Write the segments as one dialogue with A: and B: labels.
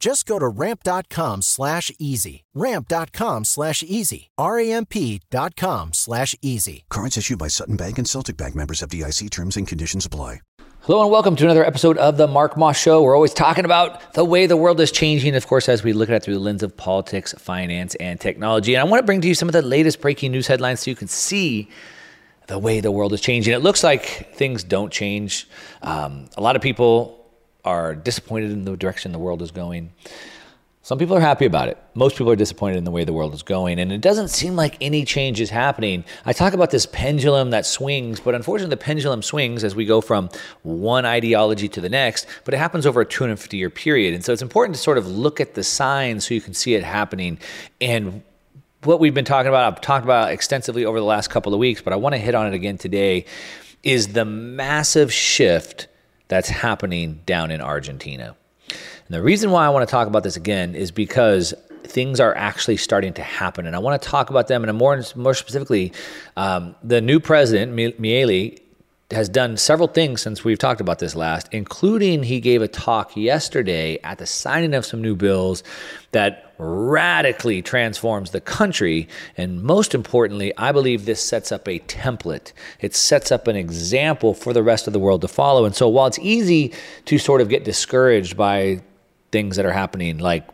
A: Just go to ramp.com slash easy. Ramp.com slash easy. R-A-M-P dot com slash easy.
B: Cards issued by Sutton Bank and Celtic Bank members FDIC terms and conditions apply.
C: Hello and welcome to another episode of the Mark Moss Show. We're always talking about the way the world is changing, of course, as we look at it through the lens of politics, finance, and technology. And I want to bring to you some of the latest breaking news headlines so you can see the way the world is changing. It looks like things don't change. Um, a lot of people are disappointed in the direction the world is going. Some people are happy about it. Most people are disappointed in the way the world is going. And it doesn't seem like any change is happening. I talk about this pendulum that swings, but unfortunately, the pendulum swings as we go from one ideology to the next, but it happens over a 250 year period. And so it's important to sort of look at the signs so you can see it happening. And what we've been talking about, I've talked about extensively over the last couple of weeks, but I want to hit on it again today, is the massive shift that's happening down in Argentina. And the reason why I want to talk about this again is because things are actually starting to happen. And I want to talk about them and more, more specifically, um, the new president, Milei, has done several things since we've talked about this last, including he gave a talk yesterday at the signing of some new bills that radically transforms the country. And most importantly, I believe this sets up a template. It sets up an example for the rest of the world to follow. And so while it's easy to sort of get discouraged by things that are happening, like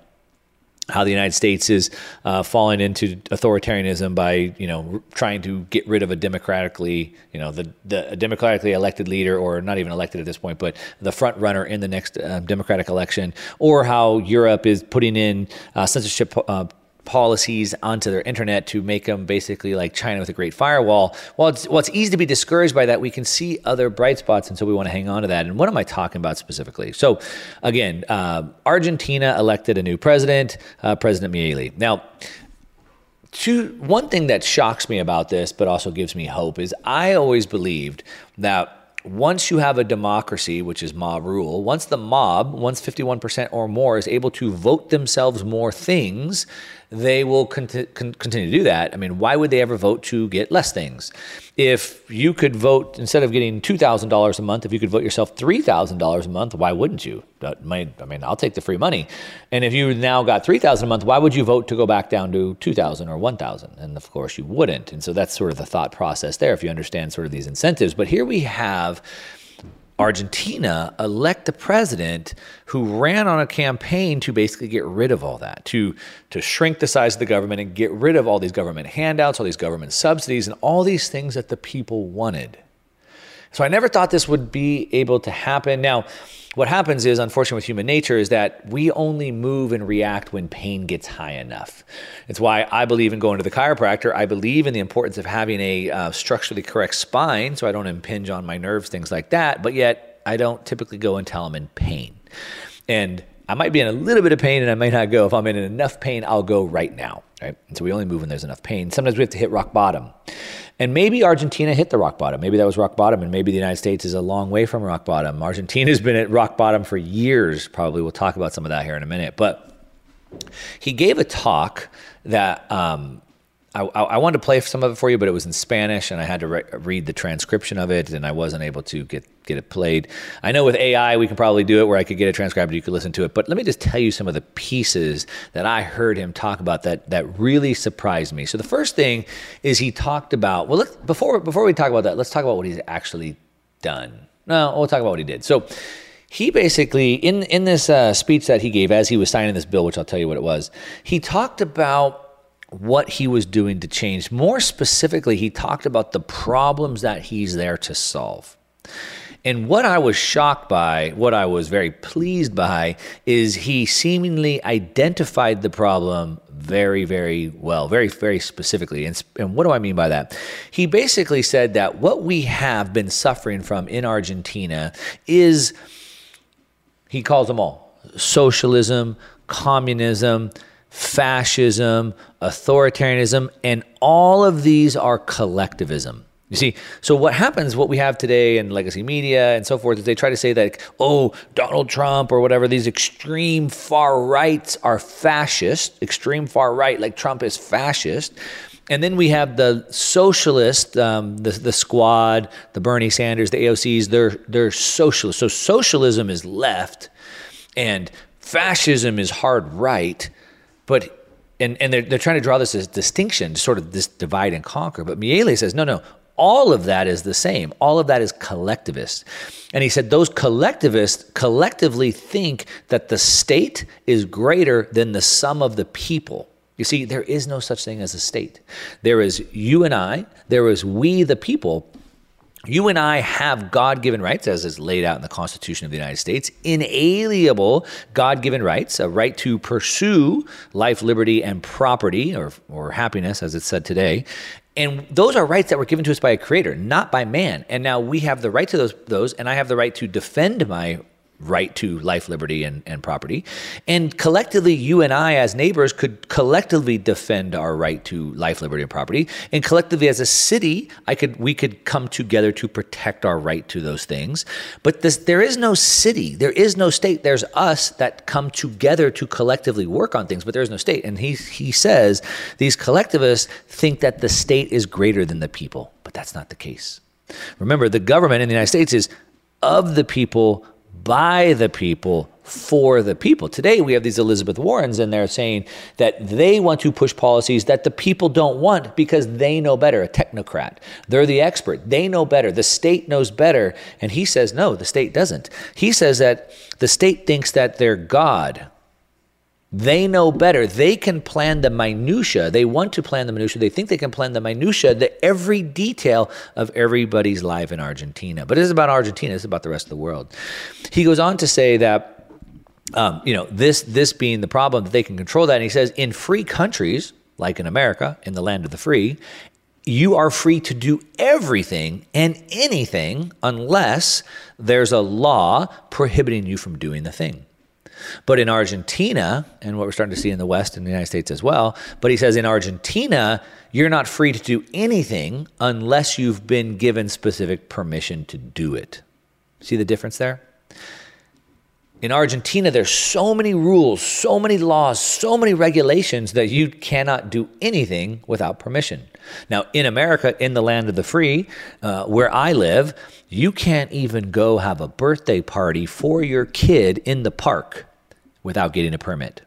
C: how the United States is uh, falling into authoritarianism by you know trying to get rid of a democratically you know the the democratically elected leader or not even elected at this point but the front runner in the next uh, democratic election or how Europe is putting in uh, censorship uh, policies onto their internet to make them basically like China with a great firewall. While it's, while it's easy to be discouraged by that, we can see other bright spots, and so we want to hang on to that. And what am I talking about specifically? So, again, uh, Argentina elected a new president, uh, President Milei. Now, two, one thing that shocks me about this, but also gives me hope, is I always believed that once you have a democracy, which is mob rule, once the mob, once 51% or more, is able to vote themselves more things, they will con- continue to do that. I mean, why would they ever vote to get less things? If you could vote instead of getting two thousand dollars a month, if you could vote yourself three thousand dollars a month, why wouldn't you? Might, I mean, I'll take the free money. And if you now got three thousand a month, why would you vote to go back down to two thousand or one thousand? And of course, you wouldn't. And so that's sort of the thought process there. If you understand sort of these incentives, but here we have Argentina elect a president who ran on a campaign to basically get rid of all that, to, to shrink the size of the government and get rid of all these government handouts, all these government subsidies, and all these things that the people wanted. So I never thought this would be able to happen. Now, what happens is, unfortunately, with human nature, is that we only move and react when pain gets high enough. It's why I believe in going to the chiropractor. I believe in the importance of having a uh, structurally correct spine so I don't impinge on my nerves, things like that. But yet, I don't typically go and tell them in pain. And I might be in a little bit of pain and I may not go. If I'm in enough pain, I'll go right now. Right? And so we only move when there's enough pain. Sometimes we have to hit rock bottom. And maybe Argentina hit the rock bottom. Maybe that was rock bottom, and maybe the United States is a long way from rock bottom. Argentina's been at rock bottom for years, probably. We'll talk about some of that here in a minute. But he gave a talk that um, I, I, wanted to play some of it for you, but it was in Spanish, and I had to re- read the transcription of it, and I wasn't able to get get it played. I know with AI we can probably do it where I could get it transcribed, you could listen to it. But let me just tell you some of the pieces that I heard him talk about that that really surprised me. So the first thing is he talked about. Well, before before we talk about that, let's talk about what he's actually done. No, we'll talk about what he did. So he basically in in this uh, speech that he gave as he was signing this bill, which I'll tell you what it was. He talked about what he was doing to change. More specifically, he talked about the problems that he's there to solve. And what I was shocked by, what I was very pleased by, is he seemingly identified the problem very, very well, very, very specifically. And, and what do I mean by that? He basically said that what we have been suffering from in Argentina is, he calls them all socialism, communism, fascism, authoritarianism, and all of these are collectivism. You see, so what happens, what we have today in legacy media and so forth, is they try to say that, oh, Donald Trump or whatever, these extreme far rights are fascist, extreme far right, like Trump is fascist. And then we have the socialist, um, the, the squad, the Bernie Sanders, the AOCs, they're, they're socialist. So socialism is left and fascism is hard right. But and, and they're, they're trying to draw this as distinction, sort of this divide and conquer. But Milei says, no, no, all of that is the same. All of that is collectivist. And he said those collectivists collectively think that the state is greater than the sum of the people. You see, there is no such thing as a state. There is you and I, there is we, the people, you and I have God given rights, as is laid out in the Constitution of the United States, inalienable God given rights, a right to pursue life, liberty, and property, or, or happiness, as it's said today. And those are rights that were given to us by a creator, not by man. And now we have the right to those, those and I have the right to defend my right to life, liberty, and, and property. And collectively, you and I, as neighbors, could collectively defend our right to life, liberty, and property. And collectively, as a city, I could we could come together to protect our right to those things. But this, there is no city, there is no state. There's us that come together to collectively work on things, but there is no state. And he he says these collectivists think that the state is greater than the people, but that's not the case. Remember, the government in the United States is of the people by the people for the people. Today, we have these Elizabeth Warrens, and they're saying that they want to push policies that the people don't want because they know better, a technocrat. They're the expert. They know better. The state knows better. And he says, no, the state doesn't. He says that the state thinks that they're God. They know better. They can plan the minutia. They want to plan the minutia. They think they can plan the minutia, the every detail of everybody's life in Argentina. But it is about Argentina. It's about the rest of the world. He goes on to say that, um, you know, this this being the problem that they can control that. And he says, in free countries like in America, in the land of the free, you are free to do everything and anything unless there's a law prohibiting you from doing the thing. But in Argentina, and what we're starting to see in the West and the United States as well, but he says in Argentina, you're not free to do anything unless you've been given specific permission to do it. See the difference there? In Argentina, there's so many rules, so many laws, so many regulations that you cannot do anything without permission. Now, in America, in the land of the free, uh, where I live, you can't even go have a birthday party for your kid in the park without getting a permit.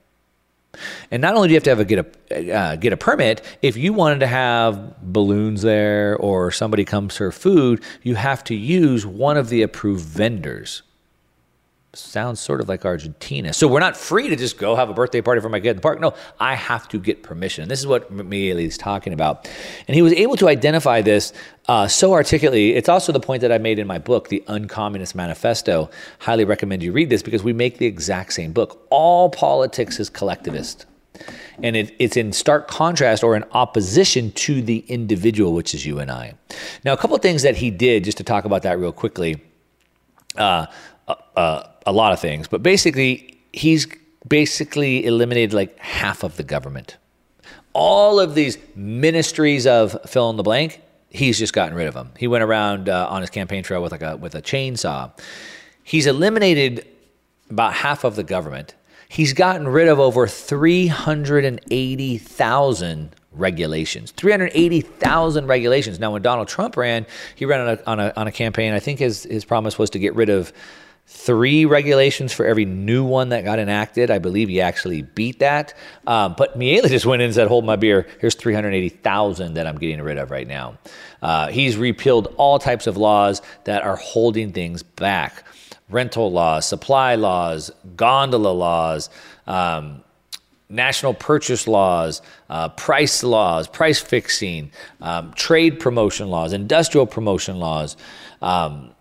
C: And not only do you have to have a get a uh, get a permit, if you wanted to have balloons there or somebody comes for food, you have to use one of the approved vendors. Sounds sort of like Argentina. So we're not free to just go have a birthday party for my kid in the park. No, I have to get permission. And this is what Milei is talking about. And he was able to identify this uh, so articulately. It's also the point that I made in my book, The Uncommunist Manifesto. Highly recommend you read this because we make the exact same book. All politics is collectivist. And it, it's in stark contrast or in opposition to the individual, which is you and I. Now, a couple of things that he did, just to talk about that real quickly. Uh, uh, a lot of things, but basically, he's basically eliminated like half of the government. All of these ministries of fill in the blank, he's just gotten rid of them. He went around uh, on his campaign trail with like a with a chainsaw. He's eliminated about half of the government. He's gotten rid of over 380,000 regulations. 380,000 regulations. Now, when Donald Trump ran, he ran on a, on a, on a campaign. I think his, his promise was to get rid of three regulations for every new one that got enacted. I believe he actually beat that. Um, but Milei just went in and said, Hold my beer. Here's 380,000 that I'm getting rid of right now. Uh, he's repealed all types of laws that are holding things back rental laws, supply laws, gondola laws. Um, national purchase laws, uh, price laws, price fixing, um, trade promotion laws, industrial promotion laws, um,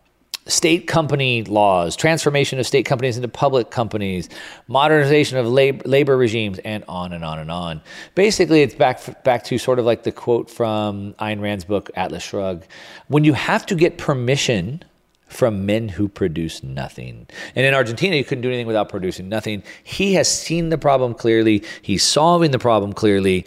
C: state company laws, transformation of state companies into public companies, modernization of lab- labor regimes, and on and on and on. Basically, it's back back to sort of like the quote from Ayn Rand's book Atlas Shrugged: "When you have to get permission." From men who produce nothing. And in Argentina, you couldn't do anything without producing nothing. He has seen the problem clearly. He's solving the problem clearly.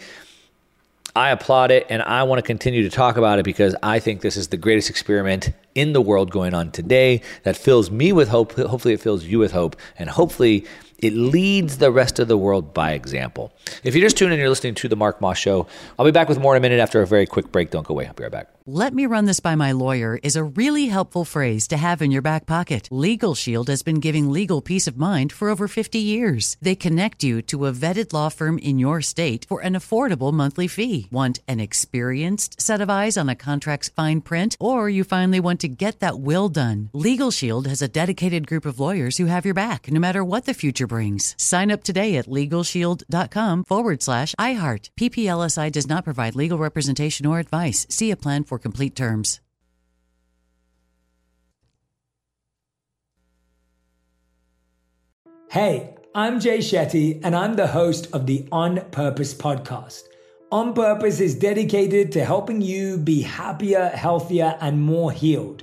C: I applaud it and I want to continue to talk about it because I think this is the greatest experiment in the world going on today that fills me with hope. Hopefully, it fills you with hope. And hopefully, it leads the rest of the world by example. If you're just tuning in, you're listening to The Mark Moss Show. I'll be back with more in a minute after a very quick break. Don't go away. I'll be right back.
D: Let me run this by my lawyer is a really helpful phrase to have in your back pocket. Legal Shield has been giving legal peace of mind for over 50 years. They connect you to a vetted law firm in your state for an affordable monthly fee. Want an experienced set of eyes on a contract's fine print, or you finally want to get that will done? Legal Shield has a dedicated group of lawyers who have your back no matter what the future brings. Sign up today at LegalShield.com forward slash iHeart. PPLSI does not provide legal representation or advice. See a plan for complete terms.
E: Hey, I'm Jay Shetty, and I'm the host of the On Purpose podcast. On Purpose is dedicated to helping you be happier, healthier, and more healed.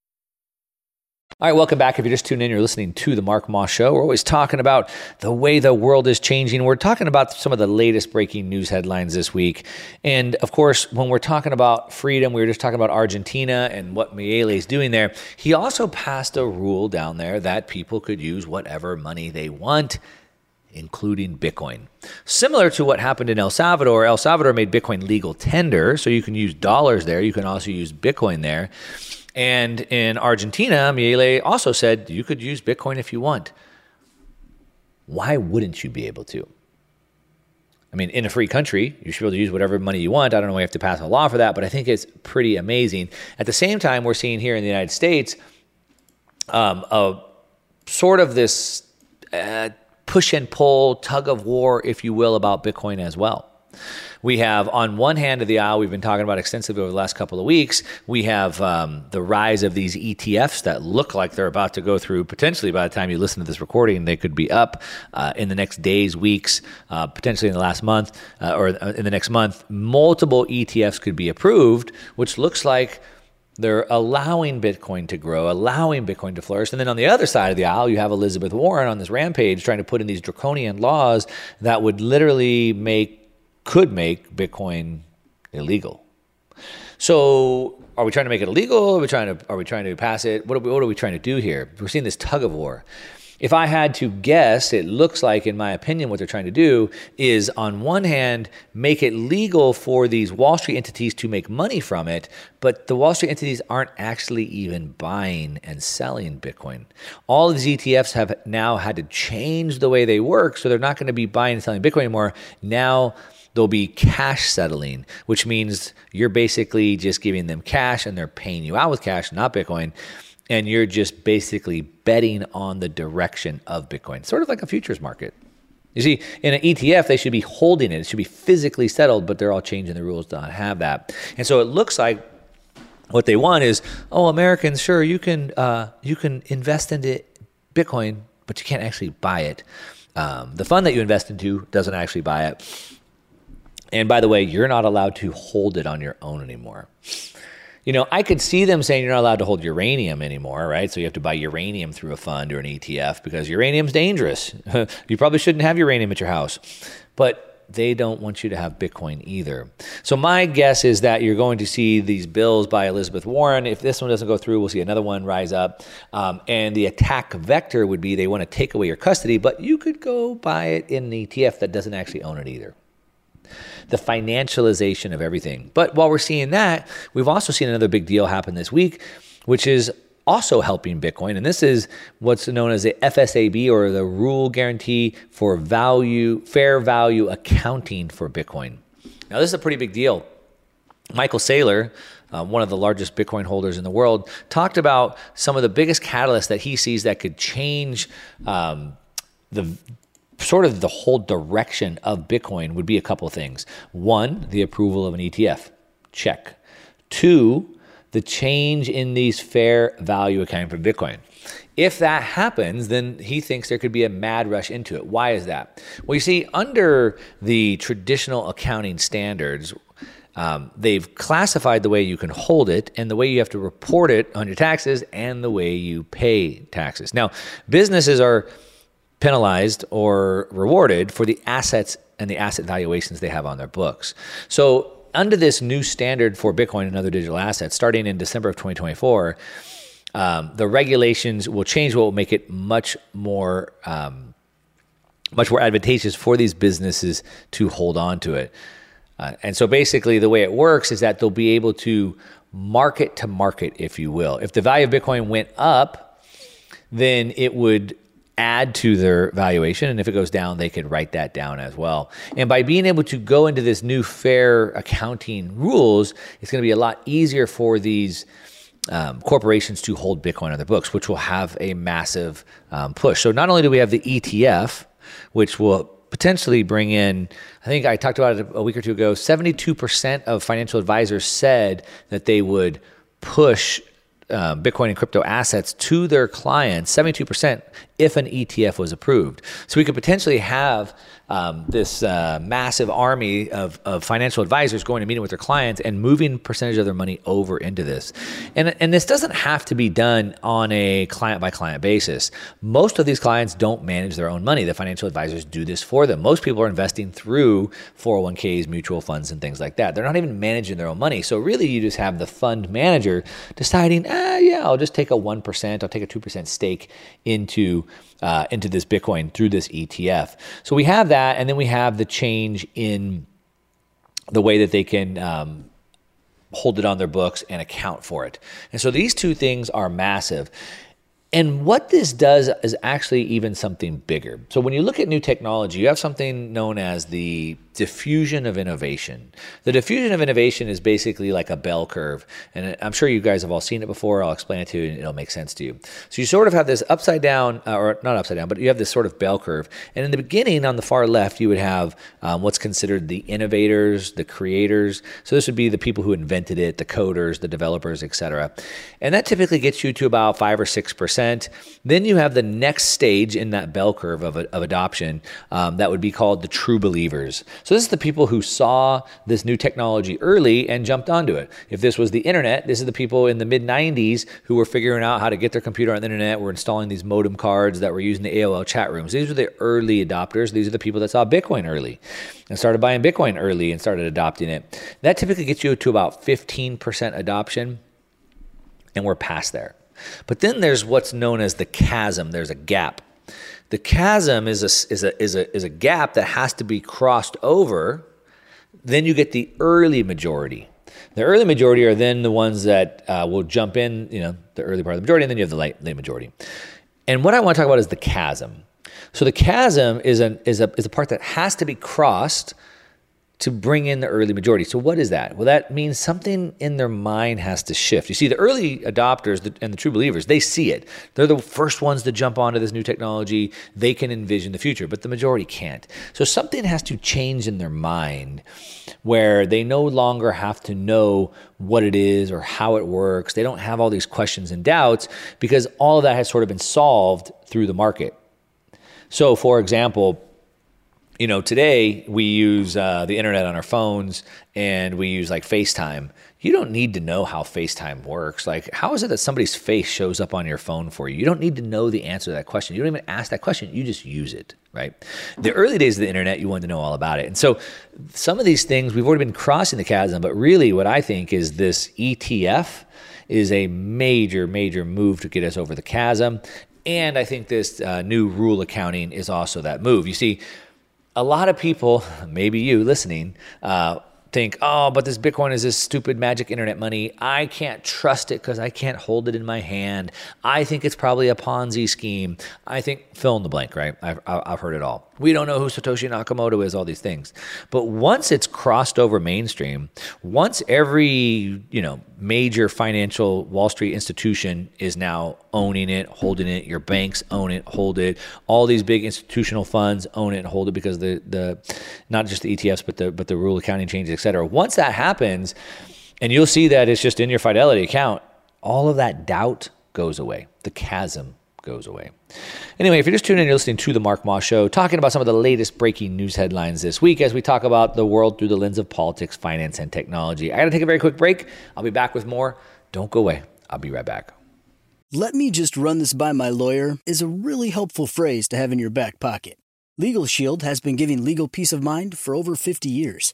C: All right, welcome back. If you're just tuning in, you're listening to the Mark Moss Show. We're always talking about the way the world is changing. We're talking about some of the latest breaking news headlines this week. And of course, when we're talking about freedom, we were just talking about Argentina and what Milei is doing there. He also passed a rule down there that people could use whatever money they want including Bitcoin. Similar to what happened in El Salvador, El Salvador made Bitcoin legal tender, so you can use dollars there. You can also use Bitcoin there. And in Argentina, Milei also said you could use Bitcoin if you want. Why wouldn't you be able to? I mean, in a free country, you should be able to use whatever money you want. I don't know why you have to pass a law for that, but I think it's pretty amazing. At the same time, we're seeing here in the United States um, a sort of this uh, push and pull, tug of war, if you will, about Bitcoin as well. We have on one hand of the aisle, we've been talking about extensively over the last couple of weeks. We have um, the rise of these ETFs that look like they're about to go through. Potentially, by the time you listen to this recording, they could be up uh, in the next days, weeks, uh, potentially in the last month uh, or uh, in the next month. Multiple ETFs could be approved, which looks like they're allowing Bitcoin to grow, allowing Bitcoin to flourish. And then on the other side of the aisle, you have Elizabeth Warren on this rampage trying to put in these draconian laws that would literally make could make Bitcoin illegal. So, are we trying to make it illegal? Are we trying to are we trying to pass it? What are we, what are we trying to do here? We're seeing this tug of war. If I had to guess, it looks like, in my opinion, what they're trying to do is, on one hand, make it legal for these Wall Street entities to make money from it, but the Wall Street entities aren't actually even buying and selling Bitcoin. All of these ETFs have now had to change the way they work, so they're not going to be buying and selling Bitcoin anymore. Now, They'll be cash settling, which means you're basically just giving them cash and they're paying you out with cash, not Bitcoin. And you're just basically betting on the direction of Bitcoin, sort of like a futures market. You see, in an ETF, they should be holding it. It should be physically settled, but they're all changing the rules to not have that. And so it looks like what they want is, oh, Americans, sure, you can uh, you can invest into Bitcoin, but you can't actually buy it. Um, the fund that you invest into doesn't actually buy it. And by the way, you're not allowed to hold it on your own anymore. You know, I could see them saying you're not allowed to hold uranium anymore, right? So you have to buy uranium through a fund or an ETF because uranium's dangerous. you probably shouldn't have uranium at your house. But they don't want you to have Bitcoin either. So my guess is that you're going to see these bills by Elizabeth Warren. If this one doesn't go through, we'll see another one rise up. Um, and the attack vector would be they want to take away your custody, but you could go buy it in an ETF that doesn't actually own it either the financialization of everything. But while we're seeing that, we've also seen another big deal happen this week, which is also helping Bitcoin. And this is what's known as the FASB or the Rule Guarantee for Value, Fair Value Accounting for Bitcoin. Now, this is a pretty big deal. Michael Saylor, uh, one of the largest Bitcoin holders in the world, talked about some of the biggest catalysts that he sees that could change um, the sort of the whole direction of Bitcoin would be a couple things. One, the approval of an ETF. Check. Two, the change in these fair value accounting for Bitcoin. If that happens, then he thinks there could be a mad rush into it. Why is that? Well, you see, under the traditional accounting standards, um, they've classified the way you can hold it and the way you have to report it on your taxes and the way you pay taxes. Now, businesses are penalized or rewarded for the assets and the asset valuations they have on their books. So, under this new standard for Bitcoin and other digital assets, starting in December of 2024, um, the regulations will change what will make it much more um, much more advantageous for these businesses to hold on to it. Uh, and so basically, the way it works is that they'll be able to market to market, if you will. If the value of Bitcoin went up, then it would add to their valuation. And if it goes down, they could write that down as well. And by being able to go into this new fair accounting rules, it's going to be a lot easier for these. Um, corporations to hold Bitcoin on their books, which will have a massive um, push. So, not only do we have the ETF, which will potentially bring in, I think I talked about it a week or two ago, 72% of financial advisors said that they would push uh, Bitcoin and crypto assets to their clients, 72% if an ETF was approved. So we could potentially have um, this uh, massive army of, of financial advisors going to meeting with their clients and moving percentage of their money over into this. And, and this doesn't have to be done on a client by client basis. Most of these clients don't manage their own money. The financial advisors do this for them. Most people are investing through 401ks, mutual funds, and things like that. They're not even managing their own money. So really, you just have the fund manager deciding, ah, yeah, I'll just take a 1%, I'll take a 2% stake into uh, into this Bitcoin through this ETF. So we have that, and then we have the change in the way that they can um, hold it on their books and account for it. And so these two things are massive. And what this does is actually even something bigger. So when you look at new technology, you have something known as the diffusion of innovation. The diffusion of innovation is basically like a bell curve. And I'm sure you guys have all seen it before. I'll explain it to you and it'll make sense to you. So you sort of have this upside down, uh, or not upside down, but you have this sort of bell curve. And in the beginning, on the far left, you would have um, what's considered the innovators, the creators. So this would be the people who invented it, the coders, the developers, etc. And that typically gets you to about five or six Then you have the next stage in that bell curve of, of adoption um, that would be called the true believers. So this is the people who saw this new technology early and jumped onto it. If this was the internet, this is the people in the mid 90s who were figuring out how to get their computer on the internet, were installing these modem cards that were using the AOL chat rooms. These were the early adopters. These are the people that saw Bitcoin early and started buying Bitcoin early and started adopting it. That typically gets you to about 15% adoption, and we're past there. But then there's what's known as the chasm. There's a gap the chasm is a, is a, is a, is a gap that has to be crossed over. Then you get the early majority. The early majority are then the ones that uh, will jump in, you know, the early part of the majority, and then you have the late, late majority. And what I want to talk about is the chasm. So the chasm is, an, is, a, is a part that has to be crossed to bring in the early majority. So, what is that? Well, that means something in their mind has to shift. You see, the early adopters and the true believers, they see it. They're the first ones to jump onto this new technology. They can envision the future, but the majority can't. So, something has to change in their mind where they no longer have to know what it is or how it works. They don't have all these questions and doubts because all of that has sort of been solved through the market. So, for example, you know, today we use uh, the internet on our phones and we use like FaceTime. You don't need to know how FaceTime works. Like, how is it that somebody's face shows up on your phone for you? You don't need to know the answer to that question. You don't even ask that question. You just use it, right? The early days of the internet, you wanted to know all about it. And so, some of these things, we've already been crossing the chasm, but really, what I think is this ETF is a major, major move to get us over the chasm. And I think this uh, new rule accounting is also that move. You see, a lot of people, maybe you listening, uh, think, oh, but this Bitcoin is this stupid magic internet money. I can't trust it because I can't hold it in my hand. I think it's probably a Ponzi scheme. I think fill in the blank, right? I've, I've heard it all. We don't know who Satoshi Nakamoto is, all these things. But once it's crossed over mainstream, once every, you know, major financial Wall Street institution is now owning it, holding it, your banks own it, hold it, all these big institutional funds own it and hold it because the the not just the ETFs but the but the rule accounting changes, et cetera. Once that happens, and you'll see that it's just in your Fidelity account, all of that doubt goes away. The chasm goes away. Anyway, if you're just tuning in, you're listening to The Mark Moss Show, talking about some of the latest breaking news headlines this week as we talk about the world through the lens of politics, finance, and technology. I got to take a very quick break. I'll be back with more. Don't go away. I'll be right back.
F: Let me just run this by my lawyer is a really helpful phrase to have in your back pocket. Legal Shield has been giving legal peace of mind for over 50 years.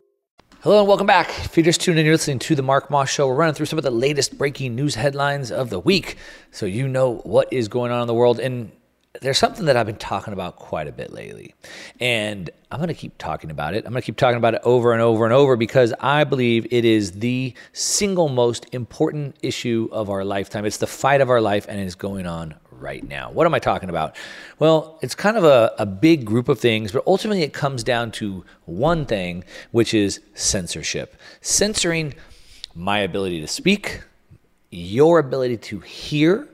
C: Hello and welcome back. If you're just tuned in, you're listening to the Mark Moss Show. We're running through some of the latest breaking news headlines of the week so you know what is going on in the world. And there's something that I've been talking about quite a bit lately. And I'm going to keep talking about it. I'm going to keep talking about it over and over and over because I believe it is the single most important issue of our lifetime. It's the fight of our life and it is going on right now. What am I talking about? Well, it's kind of a, a big group of things, but ultimately it comes down to one thing, which is censorship. Censoring my ability to speak, your ability to hear,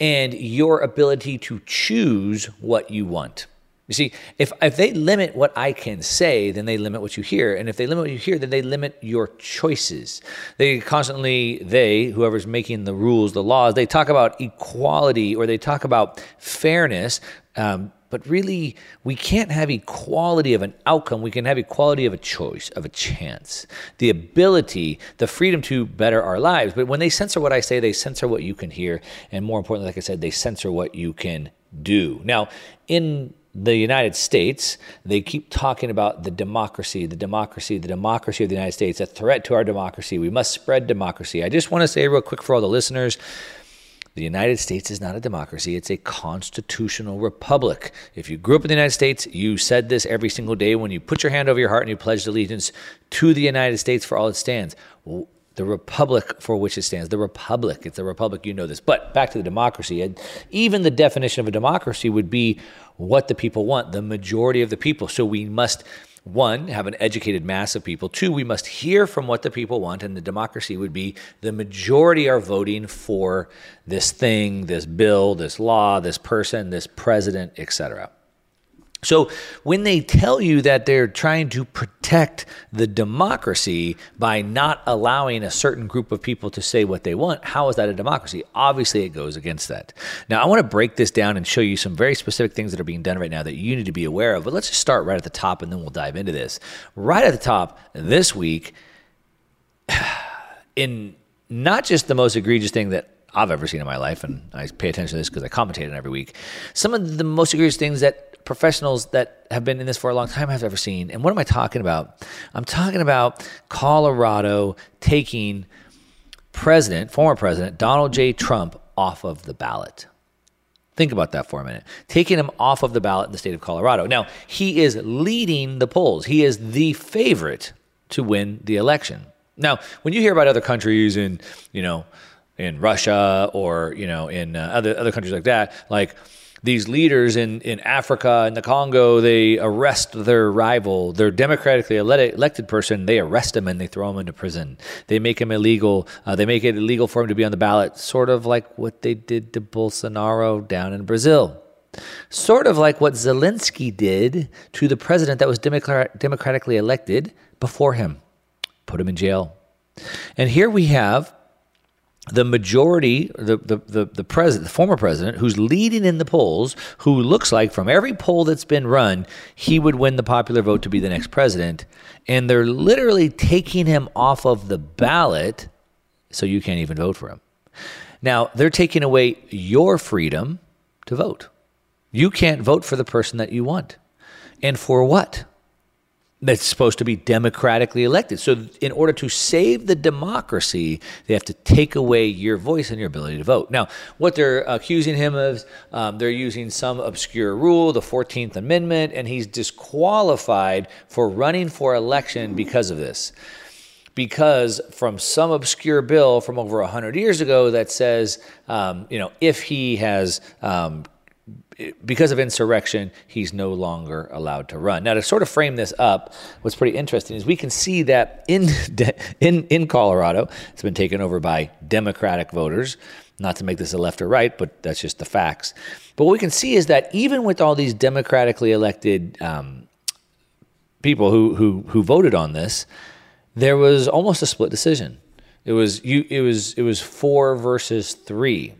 C: and your ability to choose what you want. You see, if, if they limit what I can say, then they limit what you hear. And if they limit what you hear, then they limit your choices. They constantly, they, whoever's making the rules, the laws, they talk about equality or they talk about fairness. Um, but really, we can't have equality of an outcome. We can have equality of a choice, of a chance, the ability, the freedom to better our lives. But when they censor what I say, they censor what you can hear. And more importantly, like I said, they censor what you can do. Now, in the United States, they keep talking about the democracy, the democracy, the democracy of the United States, a threat to our democracy. We must spread democracy. I just want to say, real quick, for all the listeners, the United States is not a democracy, it's a constitutional republic. If you grew up in the United States, you said this every single day when you put your hand over your heart and you pledged allegiance to the United States for all it stands the republic for which it stands. The republic, it's a republic, you know this. But back to the democracy, even the definition of a democracy would be what the people want, the majority of the people. So we must, one, have an educated mass of people. Two, we must hear from what the people want, and the democracy would be the majority are voting for this thing, this bill, this law, this person, this president, etc. So when they tell you that they're trying to protect the democracy by not allowing a certain group of people to say what they want, how is that a democracy? Obviously, it goes against that. Now, I want to break this down and show you some very specific things that are being done right now that you need to be aware of. But let's just start right at the top and then we'll dive into this. Right at the top, this week, in not just the most egregious thing that I've ever seen in my life, and I pay attention to this because I commentate on every week. Some of the most egregious things that professionals that have been in this for a long time have ever seen. And what am I talking about? I'm talking about Colorado taking President, former President Donald J. Trump off of the ballot. Think about that for a minute. Taking him off of the ballot in the state of Colorado. Now, he is leading the polls. He is the favorite to win the election. Now, when you hear about other countries and, you know, in Russia or, you know, in uh, other other countries like that, like these leaders in, in Africa and the Congo, they arrest their rival, their democratically elected person, they arrest him and they throw him into prison. They make him illegal. Uh, they make it illegal for him to be on the ballot, sort of like what they did to Bolsonaro down in Brazil. Sort of like what Zelensky did to the president that was democratically elected before him, put him in jail. And here we have the majority, the, the, the, the, president, the former president, who's leading in the polls, who looks like from every poll that's been run, he would win the popular vote to be the next president. And they're literally taking him off of the ballot so you can't even vote for him. Now, they're taking away your freedom to vote. You can't vote for the person that you want. And for what? That's supposed to be democratically elected. So, in order to save the democracy, they have to take away your voice and your ability to vote. Now, what they're accusing him of, um, they're using some obscure rule, the 14th Amendment, and he's disqualified for running for election because of this. Because from some obscure bill from over 100 years ago that says, um, you know, if he has um, because of insurrection, he's no longer allowed to run. Now, to sort of frame this up, what's pretty interesting is we can see that in in in Colorado, it's been taken over by Democratic voters. Not to make this a left or right, but that's just the facts. But what we can see is that even with all these democratically elected um, people who who who voted on this, there was almost a split decision. It was you. It was it was four versus three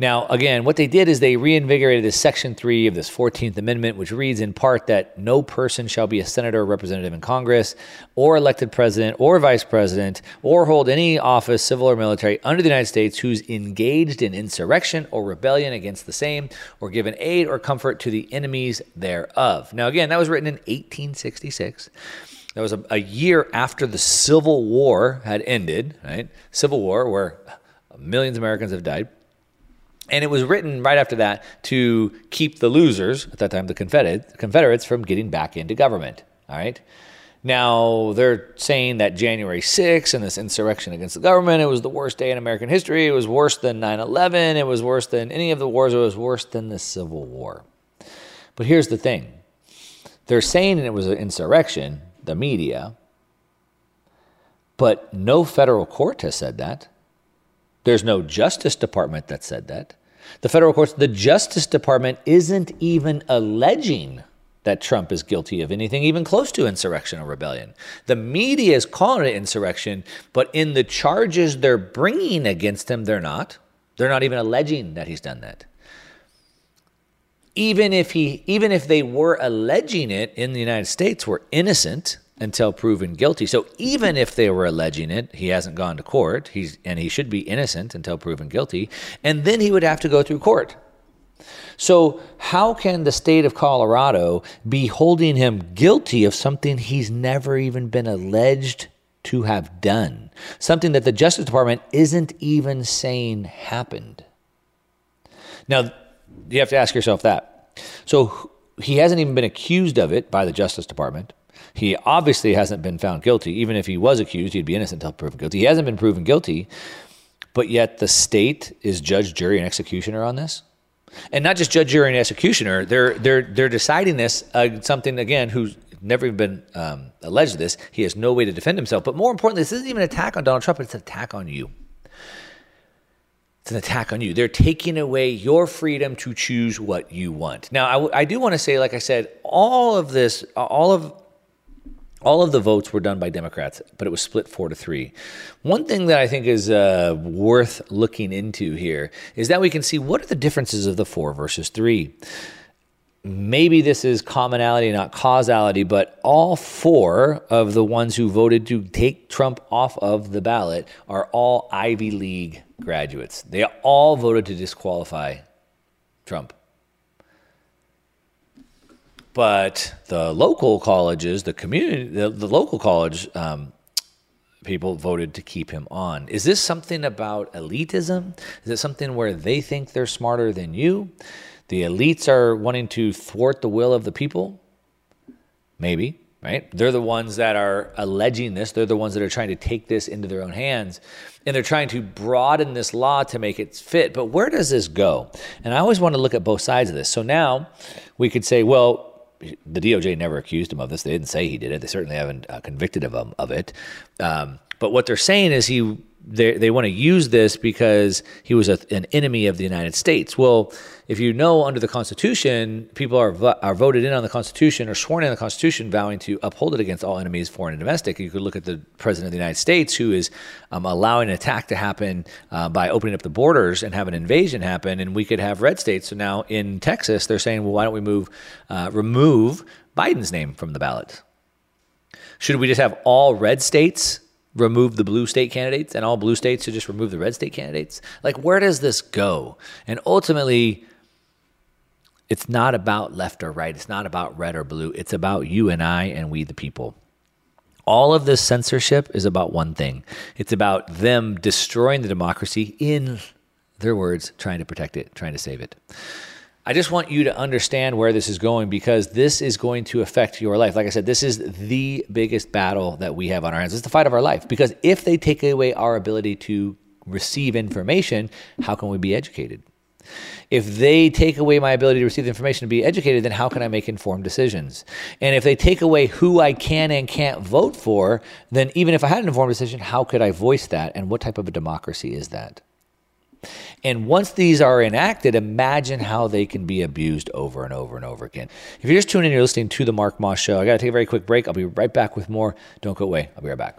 C: Now, again, what they did is they reinvigorated this Section 3 of this 14th Amendment, which reads in part that no person shall be a senator or representative in Congress, or elected president or vice president, or hold any office, civil or military, under the United States who's engaged in insurrection or rebellion against the same, or given aid or comfort to the enemies thereof. Now, again, that was written in 1866. That was a, a year after the Civil War had ended, right? Civil War, where millions of Americans have died. And it was written right after that to keep the losers, at that time the Confederates, from getting back into government. All right. Now, they're saying that January 6th and this insurrection against the government, it was the worst day in American history. It was worse than 9 11. It was worse than any of the wars. It was worse than the Civil War. But here's the thing they're saying it was an insurrection, the media, but no federal court has said that. There's no Justice Department that said that. The federal courts, the Justice Department isn't even alleging that Trump is guilty of anything even close to insurrection or rebellion. The media is calling it insurrection, but in the charges they're bringing against him, they're not. They're not even alleging that he's done that. Even if he even if they were alleging it in the United States, we're innocent until proven guilty. So even if they were alleging it, he hasn't gone to court. He's and he should be innocent until proven guilty, and then he would have to go through court. So how can the state of Colorado be holding him guilty of something he's never even been alleged to have done? Something that the Justice Department isn't even saying happened. Now, you have to ask yourself that. So he hasn't even been accused of it by the Justice Department. He obviously hasn't been found guilty. Even if he was accused, he'd be innocent until proven guilty. He hasn't been proven guilty, but yet the state is judge, jury, and executioner on this. And not just judge, jury, and executioner. They're they're they're deciding this uh, something again who's never even been um, alleged this. He has no way to defend himself. But more importantly, this isn't even an attack on Donald Trump. It's an attack on you. It's an attack on you. They're taking away your freedom to choose what you want. Now, I, w- I do want to say, like I said, all of this, all of all of the votes were done by Democrats, but it was split four to three. One thing that I think is uh, worth looking into here is that we can see what are the differences of the four versus three. Maybe this is commonality, not causality, but all four of the ones who voted to take Trump off of the ballot are all Ivy League graduates. They all voted to disqualify Trump. But the local colleges, the community, the, the local college um, people voted to keep him on. Is this something about elitism? Is it something where they think they're smarter than you? The elites are wanting to thwart the will of the people? Maybe, right? They're the ones that are alleging this. They're the ones that are trying to take this into their own hands. And they're trying to broaden this law to make it fit. But where does this go? And I always want to look at both sides of this. So now we could say, well, the DOJ never accused him of this. They didn't say he did it. They certainly haven't uh, convicted him of, of it. Um, but what they're saying is he they, they want to use this because he was a, an enemy of the United States. Well, if you know under the Constitution, people are, are voted in on the Constitution or sworn in the Constitution, vowing to uphold it against all enemies, foreign and domestic. You could look at the President of the United States, who is um, allowing an attack to happen uh, by opening up the borders and have an invasion happen, and we could have red states. So now in Texas, they're saying, well, why don't we move, uh, remove Biden's name from the ballot? Should we just have all red states remove the blue state candidates and all blue states to just remove the red state candidates? Like, where does this go? And ultimately, it's not about left or right. It's not about red or blue. It's about you and I and we, the people. All of this censorship is about one thing it's about them destroying the democracy, in their words, trying to protect it, trying to save it. I just want you to understand where this is going because this is going to affect your life. Like I said, this is the biggest battle that we have on our hands. It's the fight of our life because if they take away our ability to receive information, how can we be educated? If they take away my ability to receive the information to be educated, then how can I make informed decisions? And if they take away who I can and can't vote for, then even if I had an informed decision, how could I voice that? And what type of a democracy is that? And once these are enacted, imagine how they can be abused over and over and over again. If you're just tuning in, you're listening to the Mark Moss Show. I got to take a very quick break. I'll be right back with more. Don't go away. I'll be right back.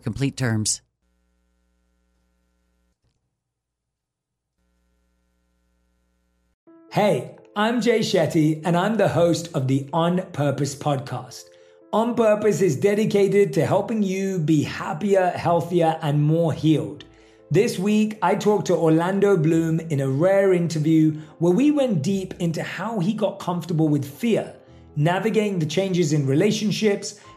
D: complete terms.
E: Hey, I'm Jay Shetty, and I'm the host of the On Purpose podcast. On Purpose is dedicated to helping you be happier, healthier, and more healed. This week, I talked to Orlando Bloom in a rare interview where we went deep into how he got comfortable with fear, navigating the changes in relationships,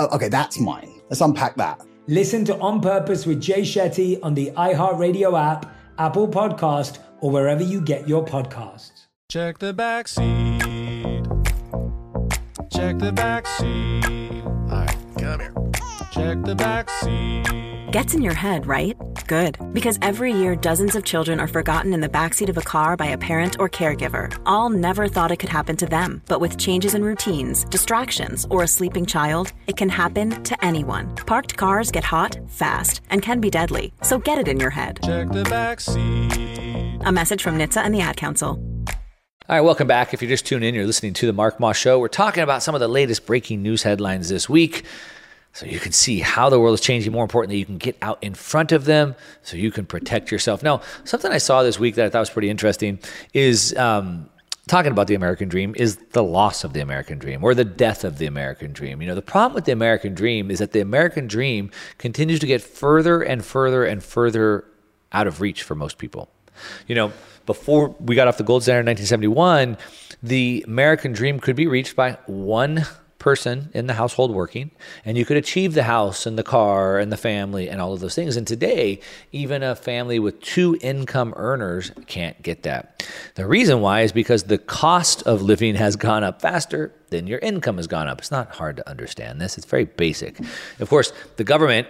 G: Oh, okay, that's mine. Let's unpack that.
E: Listen to On Purpose with Jay Shetty on the iHeartRadio app, Apple Podcast, or wherever you get your podcasts.
H: Check the back seat. Check the back seat. All right, come here. Check the back seat.
I: Gets in your head, right? Good. Because every year, dozens of children are forgotten in the backseat of a car by a parent or caregiver. All never thought it could happen to them. But with changes in routines, distractions, or a sleeping child, it can happen to anyone. Parked cars get hot, fast, and can be deadly. So get it in your head.
H: Check the back seat.
I: A message from NHTSA and the Ad Council.
C: All right, welcome back. If you're just tuning in, you're listening to the Mark Moss Show. We're talking about some of the latest breaking news headlines this week. So you can see how the world is changing. More importantly, you can get out in front of them so you can protect yourself. Now, something I saw this week that I thought was pretty interesting is um, talking about the American dream is the loss of the American dream or the death of the American dream. You know, the problem with the American dream is that the American dream continues to get further and further and further out of reach for most people. You know, before we got off the gold standard in 1971, the American dream could be reached by one person in the household working, and you could achieve the house and the car and the family and all of those things. And today, even a family with two income earners can't get that. The reason why is because the cost of living has gone up faster than your income has gone up. It's not hard to understand this, it's very basic. Of course, the government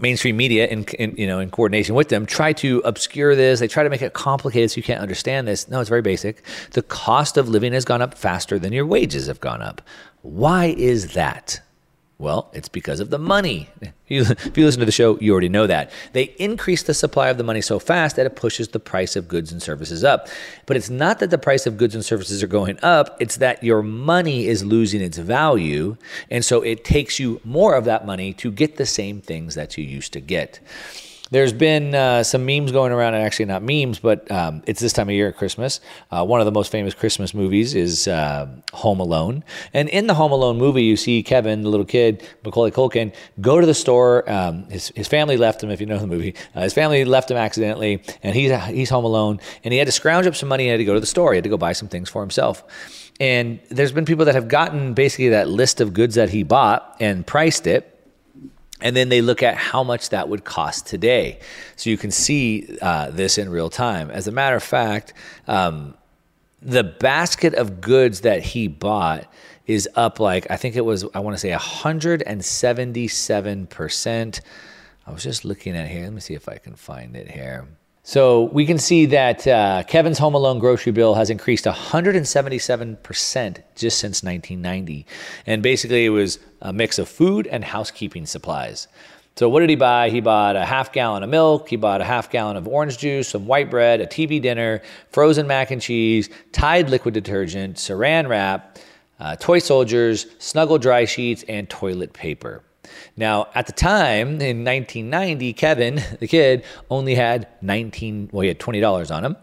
C: mainstream media in, in, you know in coordination with them try to obscure this. They try to make it complicated so you can't understand this. No it's very basic. The cost of living has gone up faster than your wages have gone up. Why is that well, it's because of the money. If you listen to the show, you already know that. They increase the supply of the money so fast that it pushes the price of goods and services up. But it's not that the price of goods and services are going up, it's that your money is losing its value. And so it takes you more of that money to get the same things that you used to get. There's been uh, some memes going around, and actually not memes, but um, it's this time of year at Christmas. Uh, one of the most famous Christmas movies is uh, Home Alone. And in the Home Alone movie, you see Kevin, the little kid, Macaulay Culkin, go to the store. Um, his, his family left him, if you know the movie. Uh, his family left him accidentally, and he's, he's home alone. And he had to scrounge up some money and had to go to the store. He had to go buy some things for himself. And there's been people that have gotten basically that list of goods that he bought and priced it and then they look at how much that would cost today. So you can see uh, this in real time. As a matter of fact, um, the basket of goods that he bought is up like, I think it was, I want to say 177%. I was just looking at here. Let me see if I can find it here. So we can see that uh, Kevin's Home Alone grocery bill has increased 177% just since 1990. And basically, it was a mix of food and housekeeping supplies. So, what did he buy? He bought a half gallon of milk, he bought a half gallon of orange juice, some white bread, a TV dinner, frozen mac and cheese, Tide liquid detergent, saran wrap, uh, toy soldiers, snuggle dry sheets, and toilet paper. Now, at the time in 1990, Kevin, the kid, only had 19, well, he had $20 on him.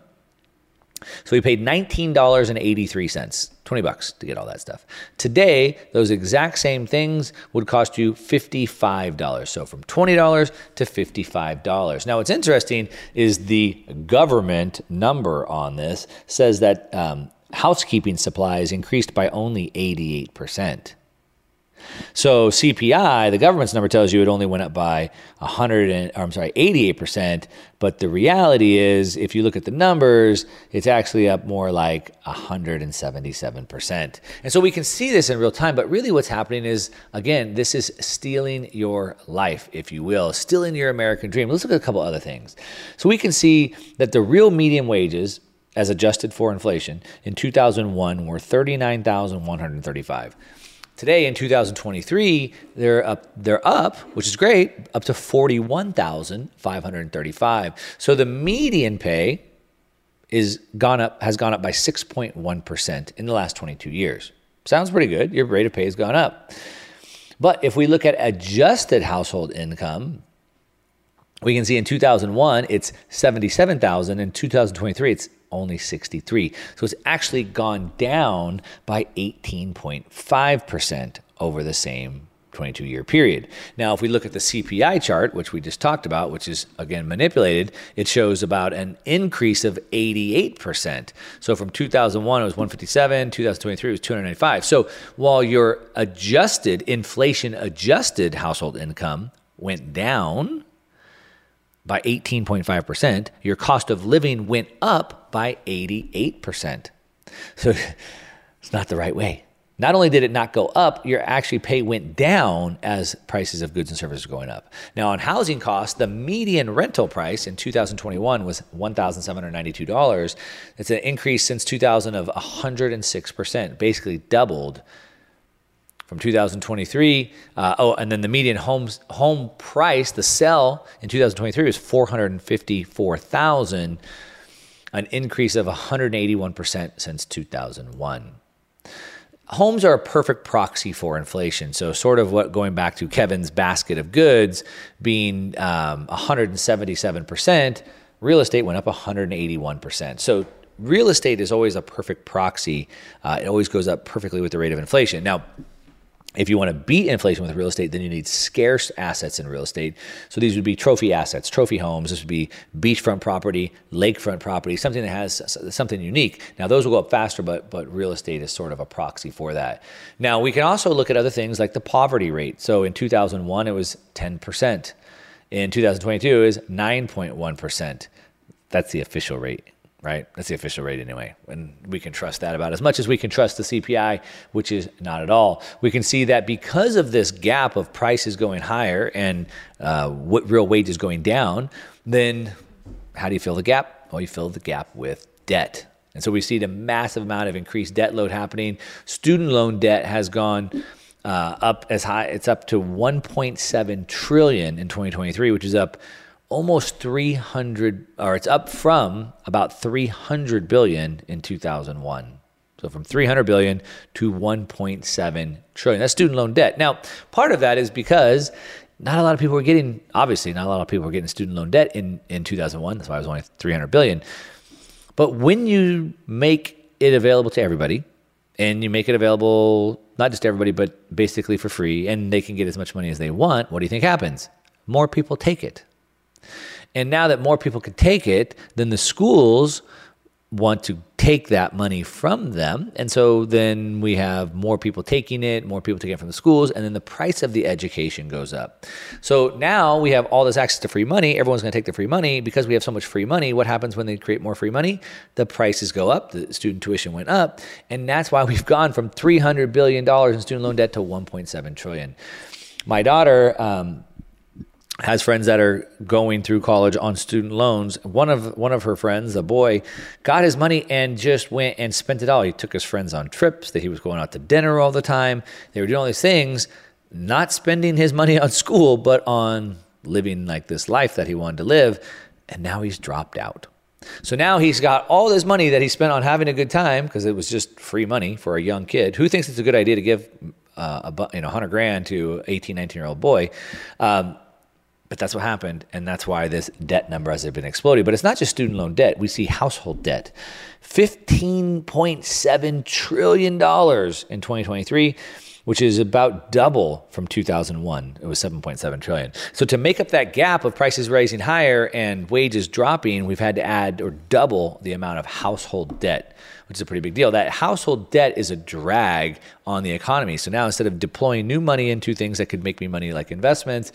C: So he paid $19.83. 20 bucks to get all that stuff. Today, those exact same things would cost you $55. So from $20 to $55. Now, what's interesting is the government number on this says that um, housekeeping supplies increased by only 88%. So CPI, the government's number tells you it only went up by 100 and, I'm sorry, 88%, but the reality is if you look at the numbers, it's actually up more like 177%. And so we can see this in real time, but really what's happening is again, this is stealing your life, if you will, stealing your American dream. Let's look at a couple other things. So we can see that the real median wages as adjusted for inflation in 2001 were 39,135. Today in 2023, they're up, they're up, which is great, up to 41,535. So the median pay is gone up has gone up by 6.1% in the last 22 years. Sounds pretty good. Your rate of pay has gone up. But if we look at adjusted household income, we can see in 2001 it's 77,000 in 2023 it's only 63. So it's actually gone down by 18.5% over the same 22 year period. Now, if we look at the CPI chart, which we just talked about, which is again manipulated, it shows about an increase of 88%. So from 2001, it was 157, 2023, it was 295. So while your adjusted, inflation adjusted household income went down, by 18.5%, your cost of living went up by 88%. So it's not the right way. Not only did it not go up, your actually pay went down as prices of goods and services were going up. Now, on housing costs, the median rental price in 2021 was $1,792. It's an increase since 2000 of 106%, basically doubled from 2023. Uh, oh, and then the median homes home price, the sell in 2023 was 454,000, an increase of 181% since 2001. Homes are a perfect proxy for inflation. So, sort of what going back to Kevin's basket of goods being um, 177%, real estate went up 181%. So, real estate is always a perfect proxy. Uh, it always goes up perfectly with the rate of inflation. Now, if you want to beat inflation with real estate, then you need scarce assets in real estate. So these would be trophy assets, trophy homes. This would be beachfront property, lakefront property, something that has something unique. Now those will go up faster, but but real estate is sort of a proxy for that. Now we can also look at other things like the poverty rate. So in 2001 it was 10%. In 2022 it was 9.1%. That's the official rate right? That's the official rate anyway. And we can trust that about as much as we can trust the CPI, which is not at all. We can see that because of this gap of prices going higher and uh, what real wages going down, then how do you fill the gap? Well, you fill the gap with debt. And so we see the massive amount of increased debt load happening. Student loan debt has gone uh, up as high, it's up to 1.7 trillion in 2023, which is up almost 300 or it's up from about 300 billion in 2001 so from 300 billion to 1.7 trillion. That's student loan debt. Now part of that is because not a lot of people were getting obviously not a lot of people were getting student loan debt in in 2001 that's why it was only 300 billion. But when you make it available to everybody and you make it available not just everybody but basically for free and they can get as much money as they want what do you think happens? More people take it and now that more people can take it, then the schools want to take that money from them. And so then we have more people taking it, more people taking it from the schools, and then the price of the education goes up. So now we have all this access to free money. Everyone's going to take the free money. Because we have so much free money, what happens when they create more free money? The prices go up, the student tuition went up. And that's why we've gone from $300 billion in student loan debt to 1.7 trillion. My daughter, um, has friends that are going through college on student loans. One of one of her friends, a boy, got his money and just went and spent it all. He took his friends on trips. That he was going out to dinner all the time. They were doing all these things, not spending his money on school, but on living like this life that he wanted to live. And now he's dropped out. So now he's got all this money that he spent on having a good time because it was just free money for a young kid. Who thinks it's a good idea to give uh, a you know 100 grand to 18, 19 year old boy? Um, But that's what happened, and that's why this debt number has been exploding. But it's not just student loan debt. We see household debt. $15.7 trillion in 2023 which is about double from 2001. It was 7.7 trillion. So to make up that gap of prices rising higher and wages dropping, we've had to add or double the amount of household debt, which is a pretty big deal. That household debt is a drag on the economy. So now instead of deploying new money into things that could make me money like investments,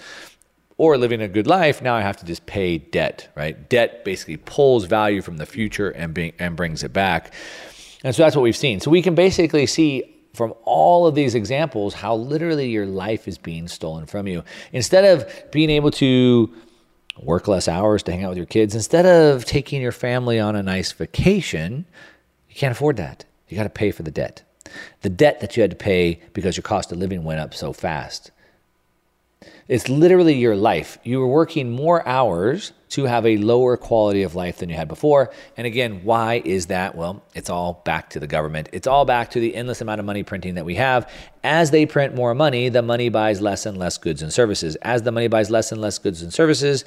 C: or living a good life, now I have to just pay debt, right? Debt basically pulls value from the future and, be, and brings it back. And so that's what we've seen. So we can basically see from all of these examples how literally your life is being stolen from you. Instead of being able to work less hours to hang out with your kids, instead of taking your family on a nice vacation, you can't afford that. You got to pay for the debt. The debt that you had to pay because your cost of living went up so fast. It's literally your life. You are working more hours to have a lower quality of life than you had before. And again, why is that? Well, it's all back to the government. It's all back to the endless amount of money printing that we have. As they print more money, the money buys less and less goods and services. As the money buys less and less goods and services,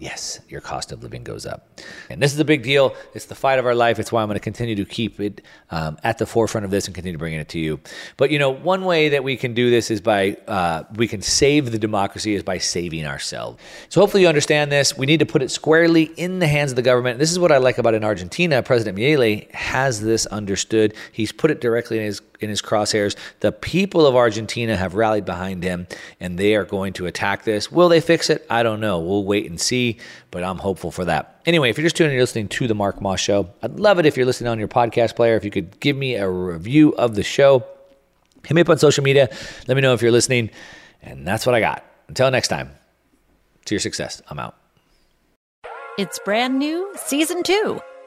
C: yes, your cost of living goes up. And this is a big deal. It's the fight of our life. It's why I'm going to continue to keep it um, at the forefront of this and continue bringing it to you. But you know, one way that we can do this is by uh, we can save the democracy is by saving ourselves. So hopefully you understand this. We need to put it squarely in the hands of the government. This is what I like about in Argentina. President Milei has this understood. He's put it directly in his in his crosshairs. The people of Argentina have rallied behind him and they are going to attack this. Will they fix it? I don't know. We'll wait and see, but I'm hopeful for that. Anyway, if you're just tuning in, you're listening to The Mark Moss Show, I'd love it if you're listening on your podcast player. If you could give me a review of the show, hit me up on social media. Let me know if you're listening. And that's what I got. Until next time, to your success. I'm out.
J: It's brand new, season two.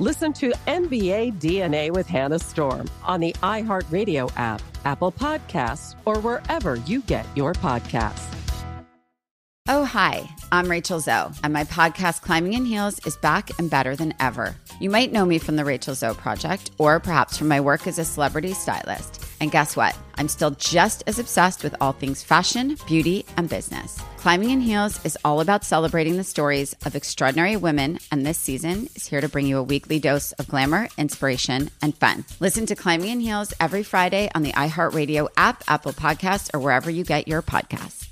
K: Listen to NBA DNA with Hannah Storm on the iHeartRadio app, Apple Podcasts, or wherever you get your podcasts.
L: Oh, hi, I'm Rachel Zoe, and my podcast, Climbing in Heels, is back and better than ever. You might know me from the Rachel Zoe Project, or perhaps from my work as a celebrity stylist. And guess what? I'm still just as obsessed with all things fashion, beauty, and business. Climbing in Heels is all about celebrating the stories of extraordinary women, and this season is here to bring you a weekly dose of glamour, inspiration, and fun. Listen to Climbing in Heels every Friday on the iHeartRadio app, Apple Podcasts, or wherever you get your podcasts.